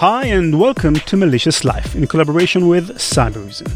Hi, and welcome to Malicious Life in collaboration with Cybereason.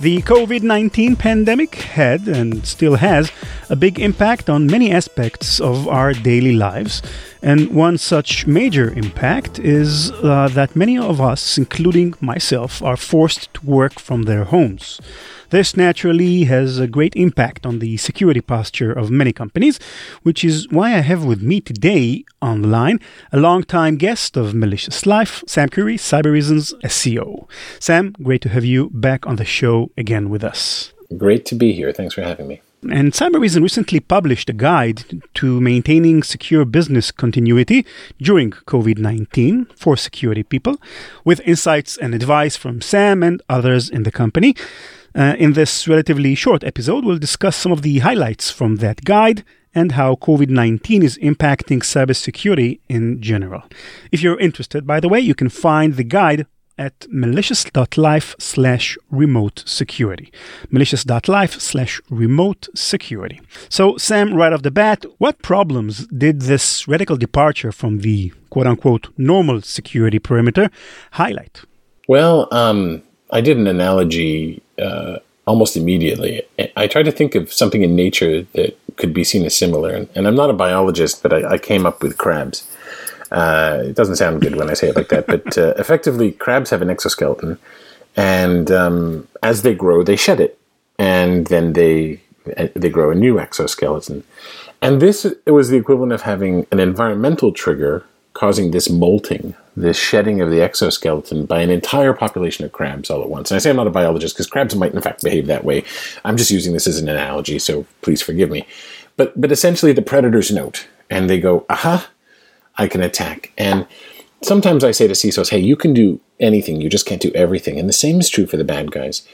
The COVID 19 pandemic had and still has a big impact on many aspects of our daily lives. And one such major impact is uh, that many of us, including myself, are forced to work from their homes. This naturally has a great impact on the security posture of many companies, which is why I have with me today on the line a longtime guest of Malicious Life, Sam Curry, Cybereason's CSO. Sam, great to have you back on the show again with us. Great to be here. Thanks for having me. And Cybereason recently published a guide to maintaining secure business continuity during COVID 19 for security people, with insights and advice from Sam and others in the company. Uh, in this relatively short episode, we'll discuss some of the highlights from that guide and how COVID 19 is impacting cybersecurity in general. If you're interested, by the way, you can find the guide at malicious.life slash remote security. Malicious.life slash remote security. So, Sam, right off the bat, what problems did this radical departure from the quote unquote normal security perimeter highlight? Well, um, I did an analogy uh, almost immediately. I tried to think of something in nature that could be seen as similar. And, and I'm not a biologist, but I, I came up with crabs. Uh, it doesn't sound good when I say it like that, but uh, effectively, crabs have an exoskeleton, and um, as they grow, they shed it, and then they uh, they grow a new exoskeleton. And this it was the equivalent of having an environmental trigger causing this molting, this shedding of the exoskeleton by an entire population of crabs all at once. And I say I'm not a biologist because crabs might in fact behave that way. I'm just using this as an analogy, so please forgive me. But but essentially the predators note and they go, aha, I can attack. And sometimes I say to CISOs, hey, you can do anything, you just can't do everything. And the same is true for the bad guys.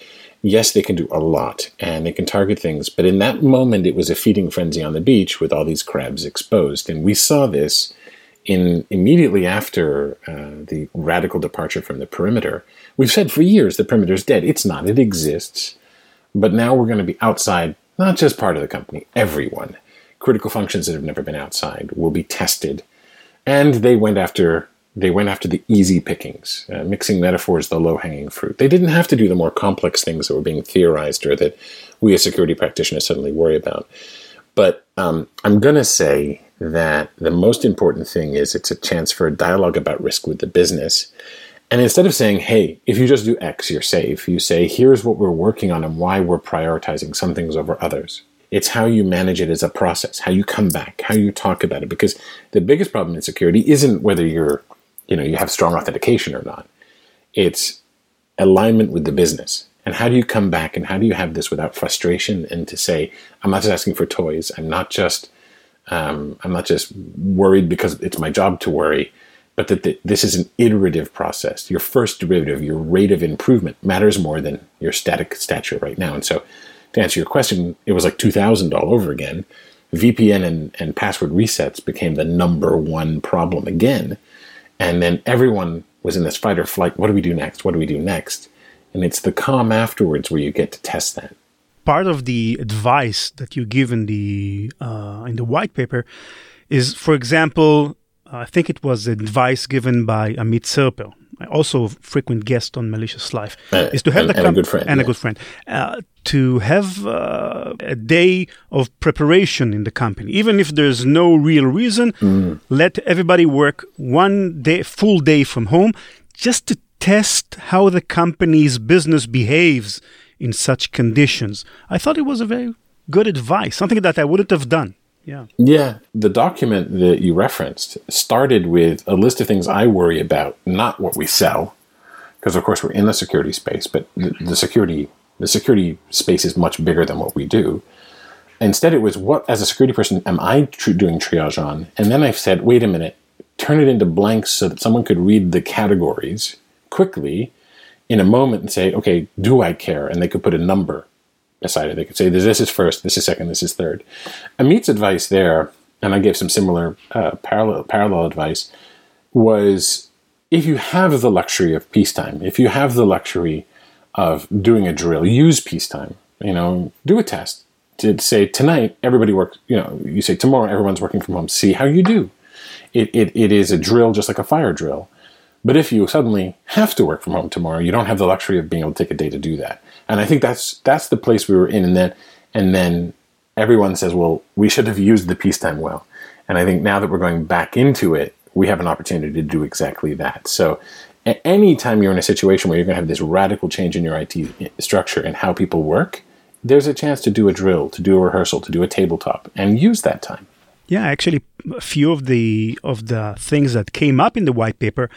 Yes, they can do a lot and they can target things, but in that moment it was a feeding frenzy on the beach with all these crabs exposed. And we saw this in immediately after uh, the radical departure from the perimeter, we've said for years the perimeter is dead. It's not. It exists, but now we're going to be outside. Not just part of the company, everyone. Critical functions that have never been outside will be tested, and they went after they went after the easy pickings, uh, mixing metaphors, the low hanging fruit. They didn't have to do the more complex things that were being theorized or that we as security practitioners suddenly worry about. But um, I'm going to say that the most important thing is it's a chance for a dialogue about risk with the business. And instead of saying, hey, if you just do X, you're safe, you say, here's what we're working on and why we're prioritizing some things over others. It's how you manage it as a process, how you come back, how you talk about it. Because the biggest problem in security isn't whether you're, you know, you have strong authentication or not. It's alignment with the business. And how do you come back and how do you have this without frustration and to say, I'm not just asking for toys. I'm not just um, I'm not just worried because it's my job to worry, but that the, this is an iterative process. Your first derivative, your rate of improvement, matters more than your static stature right now. And so, to answer your question, it was like 2000 all over again. VPN and, and password resets became the number one problem again. And then everyone was in this fight or flight. What do we do next? What do we do next? And it's the calm afterwards where you get to test that part of the advice that you give in the uh, in the white paper is, for example, I think it was advice given by Amit Serper, also a frequent guest on Malicious Life, uh, is to have and, the and a good friend, and yeah. a good friend, uh, to have uh, a day of preparation in the company, even if there's no real reason. Mm. Let everybody work one day, full day from home, just to test how the company's business behaves in such conditions. I thought it was a very good advice, something that I wouldn't have done. Yeah. Yeah. The document that you referenced started with a list of things I worry about, not what we sell, because of course we're in the security space, but the, the security the security space is much bigger than what we do. Instead, it was what, as a security person, am I tr- doing triage on? And then I said, wait a minute, turn it into blanks so that someone could read the categories quickly in a moment and say, okay, do I care? And they could put a number beside it. They could say, this is first, this is second, this is third. Amit's advice there, and I gave some similar uh, parallel, parallel advice, was if you have the luxury of peacetime, if you have the luxury of doing a drill, use peacetime. You know, do a test to say tonight everybody works. You know, you say tomorrow everyone's working from home. See how you do it, it, it is a drill just like a fire drill. But if you suddenly have to work from home tomorrow, you don't have the luxury of being able to take a day to do that. And I think that's that's the place we were in. And then and then everyone says, well, we should have used the peacetime well. And I think now that we're going back into it, we have an opportunity to do exactly that. So anytime you're in a situation where you're going to have this radical change in your IT structure and how people work, there's a chance to do a drill, to do a rehearsal, to do a tabletop, and use that time. Yeah, actually, a few of the of the things that came up in the white paper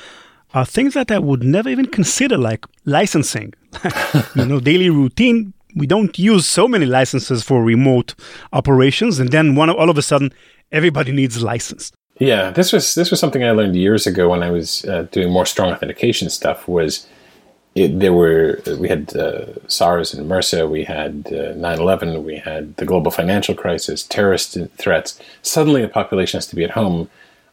are things that I would never even consider, like licensing. you know, daily routine. We don't use so many licenses for remote operations, and then one all of a sudden, everybody needs license. Yeah, this was this was something I learned years ago when I was uh, doing more strong authentication stuff. Was it, there were we had uh, SARS and MRSA, we had uh, 9/11, we had the global financial crisis, terrorist threats. Suddenly, the population has to be at home.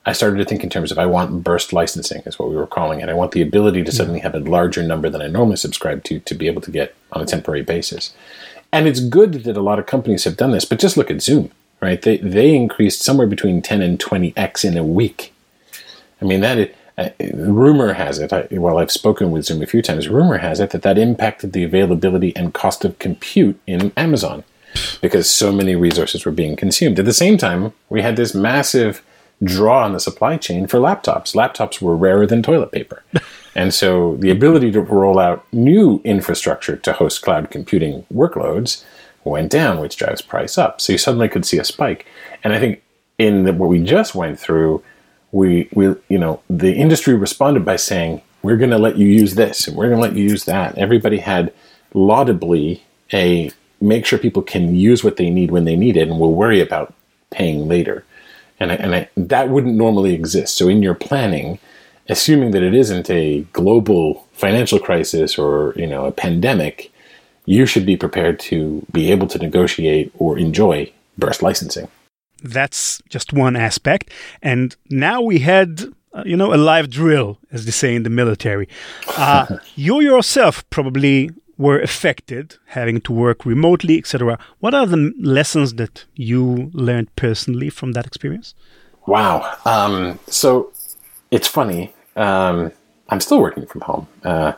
I started to think in terms of I want burst licensing, is what we were calling it. I want the ability to suddenly have a larger number than I normally subscribe to to be able to get on a temporary basis. And it's good that a lot of companies have done this, but just look at Zoom right? They they increased somewhere between 10 and 20x in a week. I mean, that is, uh, rumor has it. I, well, I've spoken with Zoom a few times. Rumor has it that that impacted the availability and cost of compute in Amazon because so many resources were being consumed. At the same time, we had this massive draw on the supply chain for laptops. Laptops were rarer than toilet paper. and so the ability to roll out new infrastructure to host cloud computing workloads went down, which drives price up. So you suddenly could see a spike. And I think in the, what we just went through, we we you know the industry responded by saying we're going to let you use this and we're going to let you use that. Everybody had laudably a make sure people can use what they need when they need it, and we'll worry about paying later. And I, and I, that wouldn't normally exist. So in your planning, assuming that it isn't a global financial crisis or you know a pandemic, you should be prepared to be able to negotiate or enjoy burst licensing. That's just one aspect. And now we had, uh, you know, a live drill, as they say in the military. Uh, you yourself probably were affected having to work remotely, etc. What are the lessons that you learned personally from that experience? Wow. Um, so it's funny. Um, I'm still working from home. Uh,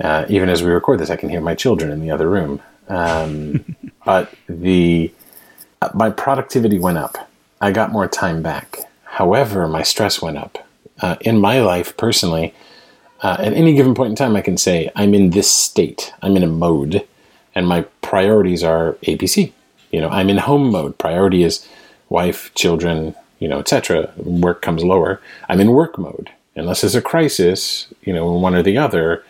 uh, even as we record this, I can hear my children in the other room. Um, but the uh, my productivity went up. I got more time back. However, my stress went up. Uh, in my life, personally, uh, at any given point in time, I can say I'm in this state. I'm in a mode, and my priorities are ABC. You know, I'm in home mode. Priority is wife, children, you know, etc. Work comes lower. I'm in work mode. Unless there's a crisis, you know, one or the other,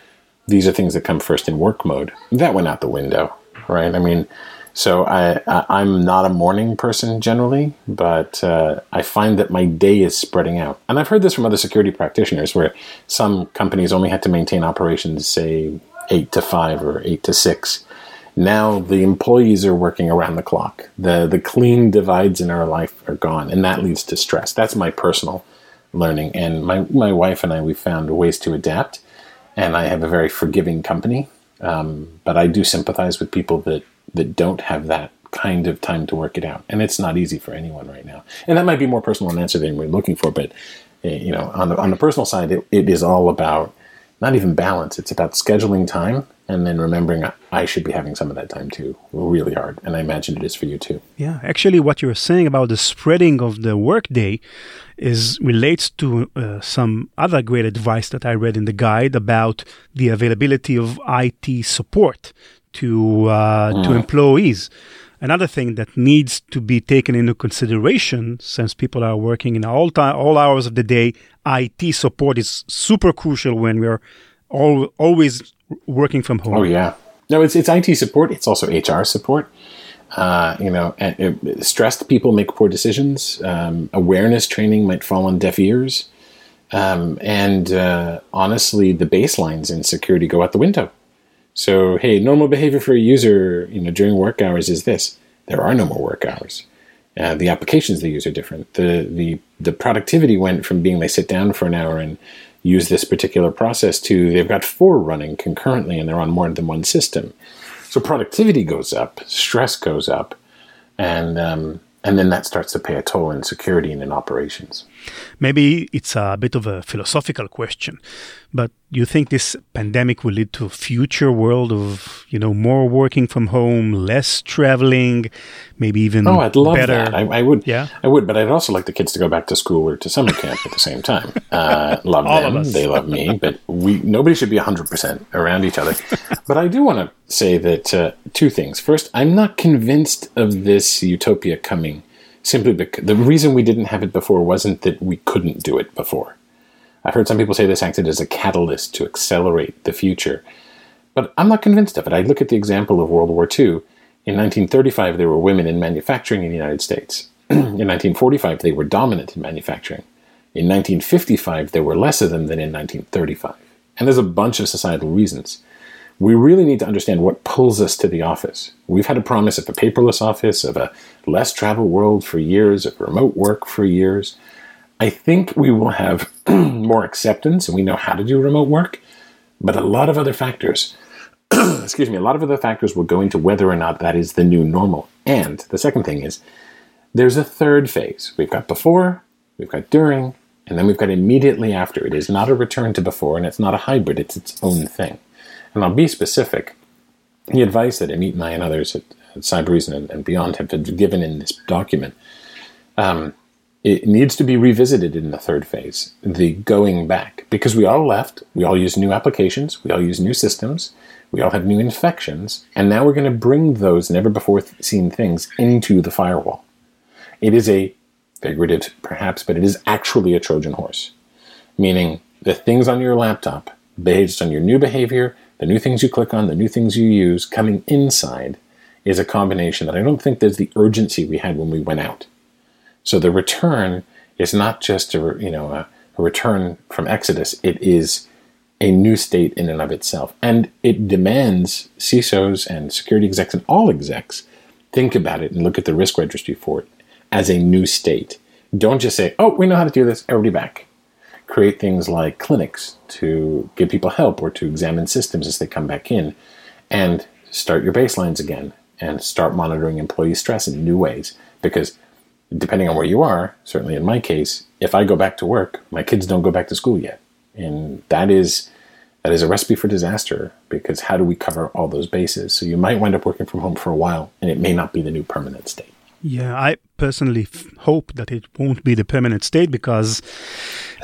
these are things that come first in work mode. That went out the window, right? I mean, so I, I am not a morning person generally, but uh, I find that my day is spreading out. And I've heard this from other security practitioners, where some companies only had to maintain operations, say eight to five or eight to six. Now the employees are working around the clock. The the clean divides in our life are gone, and that leads to stress. That's my personal learning. And my my wife and I we found ways to adapt and I have a very forgiving company. Um, but I do sympathize with people that that don't have that kind of time to work it out, and it's not easy for anyone right now. And that might be more personal an answer than we're looking for, but eh, you know, on the on the personal side, it, it is all about not even balance. It's about scheduling time and then remembering I should be having some of that time too. Really hard, and I imagine it is for you too. Yeah, actually, what you're saying about the spreading of the workday is relates to uh, some other great advice that I read in the guide about the availability of IT support to uh, mm. to employees. Another thing that needs to be taken into consideration, since people are working in all time, all hours of the day, IT support is super crucial when we're all, always working from home. Oh yeah, no, it's it's IT support. It's also HR support. Uh, you know, and, uh, stressed people make poor decisions. Um, awareness training might fall on deaf ears. Um, and uh, honestly, the baselines in security go out the window. So, hey, normal behavior for a user, you know, during work hours is this: there are no more work hours. Uh, the applications they use are different. The the the productivity went from being they sit down for an hour and use this particular process to they've got four running concurrently and they're on more than one system. So productivity goes up, stress goes up, and um, and then that starts to pay a toll in security and in operations. Maybe it's a bit of a philosophical question, but you think this pandemic will lead to a future world of, you know, more working from home, less traveling, maybe even oh, I'd love better? that. I, I would. Yeah. I would, but I'd also like the kids to go back to school or to summer camp at the same time. Uh, love All them. They love me, but we nobody should be 100% around each other. but I do want to say that uh, two things. First, I'm not convinced of this utopia coming simply because the reason we didn't have it before wasn't that we couldn't do it before. I've heard some people say this acted as a catalyst to accelerate the future, but I'm not convinced of it. I look at the example of World War II. In 1935, there were women in manufacturing in the United States. in 1945, they were dominant in manufacturing. In 1955, there were less of them than in 1935. And there's a bunch of societal reasons. We really need to understand what pulls us to the office. We've had a promise of a paperless office, of a less travel world for years, of remote work for years. I think we will have more acceptance and we know how to do remote work, but a lot of other factors, excuse me, a lot of other factors will go into whether or not that is the new normal. And the second thing is there's a third phase. We've got before, we've got during, and then we've got immediately after. It is not a return to before and it's not a hybrid, it's its own thing. And I'll be specific. The advice that Amit and I and others at, at Cybereason and, and beyond have given in this document um, it needs to be revisited in the third phase, the going back, because we all left, we all use new applications, we all use new systems, we all have new infections, and now we're going to bring those never before seen things into the firewall. It is a figurative, perhaps, but it is actually a Trojan horse, meaning the things on your laptop, based on your new behavior, the new things you click on, the new things you use, coming inside is a combination that I don't think there's the urgency we had when we went out. So the return is not just a you know a, a, return from Exodus; it is a new state in and of itself, and it demands CISOs and security execs and all execs think about it and look at the risk registry for it as a new state. Don't just say, "Oh, we know how to do this. Everybody back." Create things like clinics to give people help or to examine systems as they come back in, and start your baselines again and start monitoring employee stress in new ways because depending on where you are, certainly in my case, if I go back to work, my kids don't go back to school yet. And that is that is a recipe for disaster because how do we cover all those bases? So you might wind up working from home for a while and it may not be the new permanent state. Yeah, I personally f- hope that it won't be the permanent state because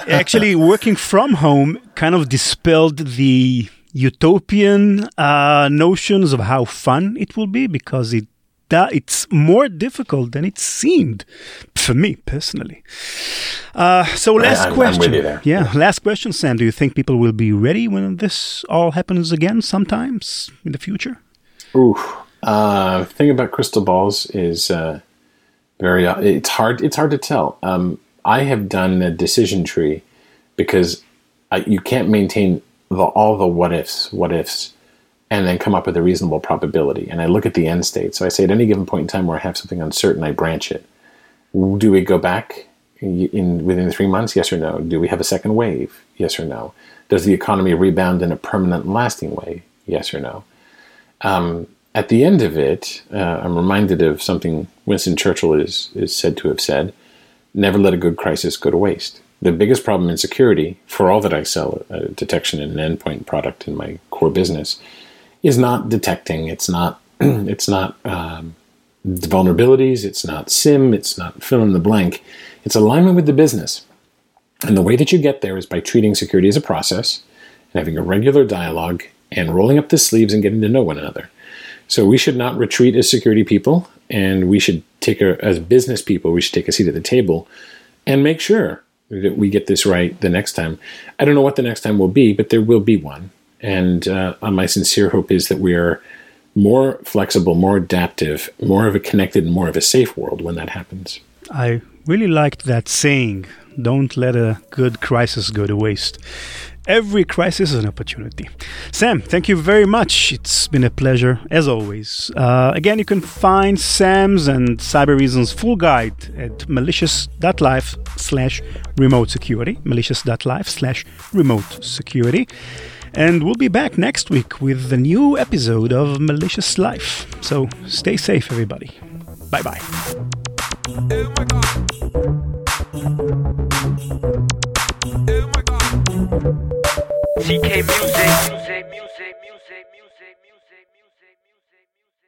actually working from home kind of dispelled the utopian uh, notions of how fun it will be because it that it's more difficult than it seemed for me personally. Uh, so last I'm, question. I'm yeah, last question, Sam. Do you think people will be ready when this all happens again sometimes in the future? Ooh, uh, thing about crystal balls is uh, very. Uh, it's hard. It's hard to tell. Um, I have done a decision tree because I, you can't maintain the, all the what ifs. What ifs and then come up with a reasonable probability. And I look at the end state. So I say at any given point in time where I have something uncertain, I branch it. Do we go back in within three months? Yes or no. Do we have a second wave? Yes or no. Does the economy rebound in a permanent, lasting way? Yes or no. Um, at the end of it, uh, I'm reminded of something Winston Churchill is is said to have said: "Never let a good crisis go to waste." The biggest problem in security, for all that I sell a detection and an endpoint product in my core business, is not detecting. It's not. it's not um, vulnerabilities. It's not SIEM. It's not fill in the blank. It's alignment with the business. And the way that you get there is by treating security as a process and having a regular dialogue and rolling up the sleeves and getting to know one another. So we should not retreat as security people, and we should take a, as business people, we should take a seat at the table and make sure that we get this right the next time. I don't know what the next time will be, but there will be one. And uh, my sincere hope is that we are more flexible, more adaptive, more of a connected, more of a safe world when that happens. I really liked that saying don't let a good crisis go to waste. Every crisis is an opportunity. Sam, thank you very much. It's been a pleasure, as always. Uh, again, you can find Sam's and Cybereason's full guide at malicious.life slash remote security, malicious.life slash remote security. And we'll be back next week with the new episode of Malicious Life. So stay safe, everybody. Bye bye. TK music, music.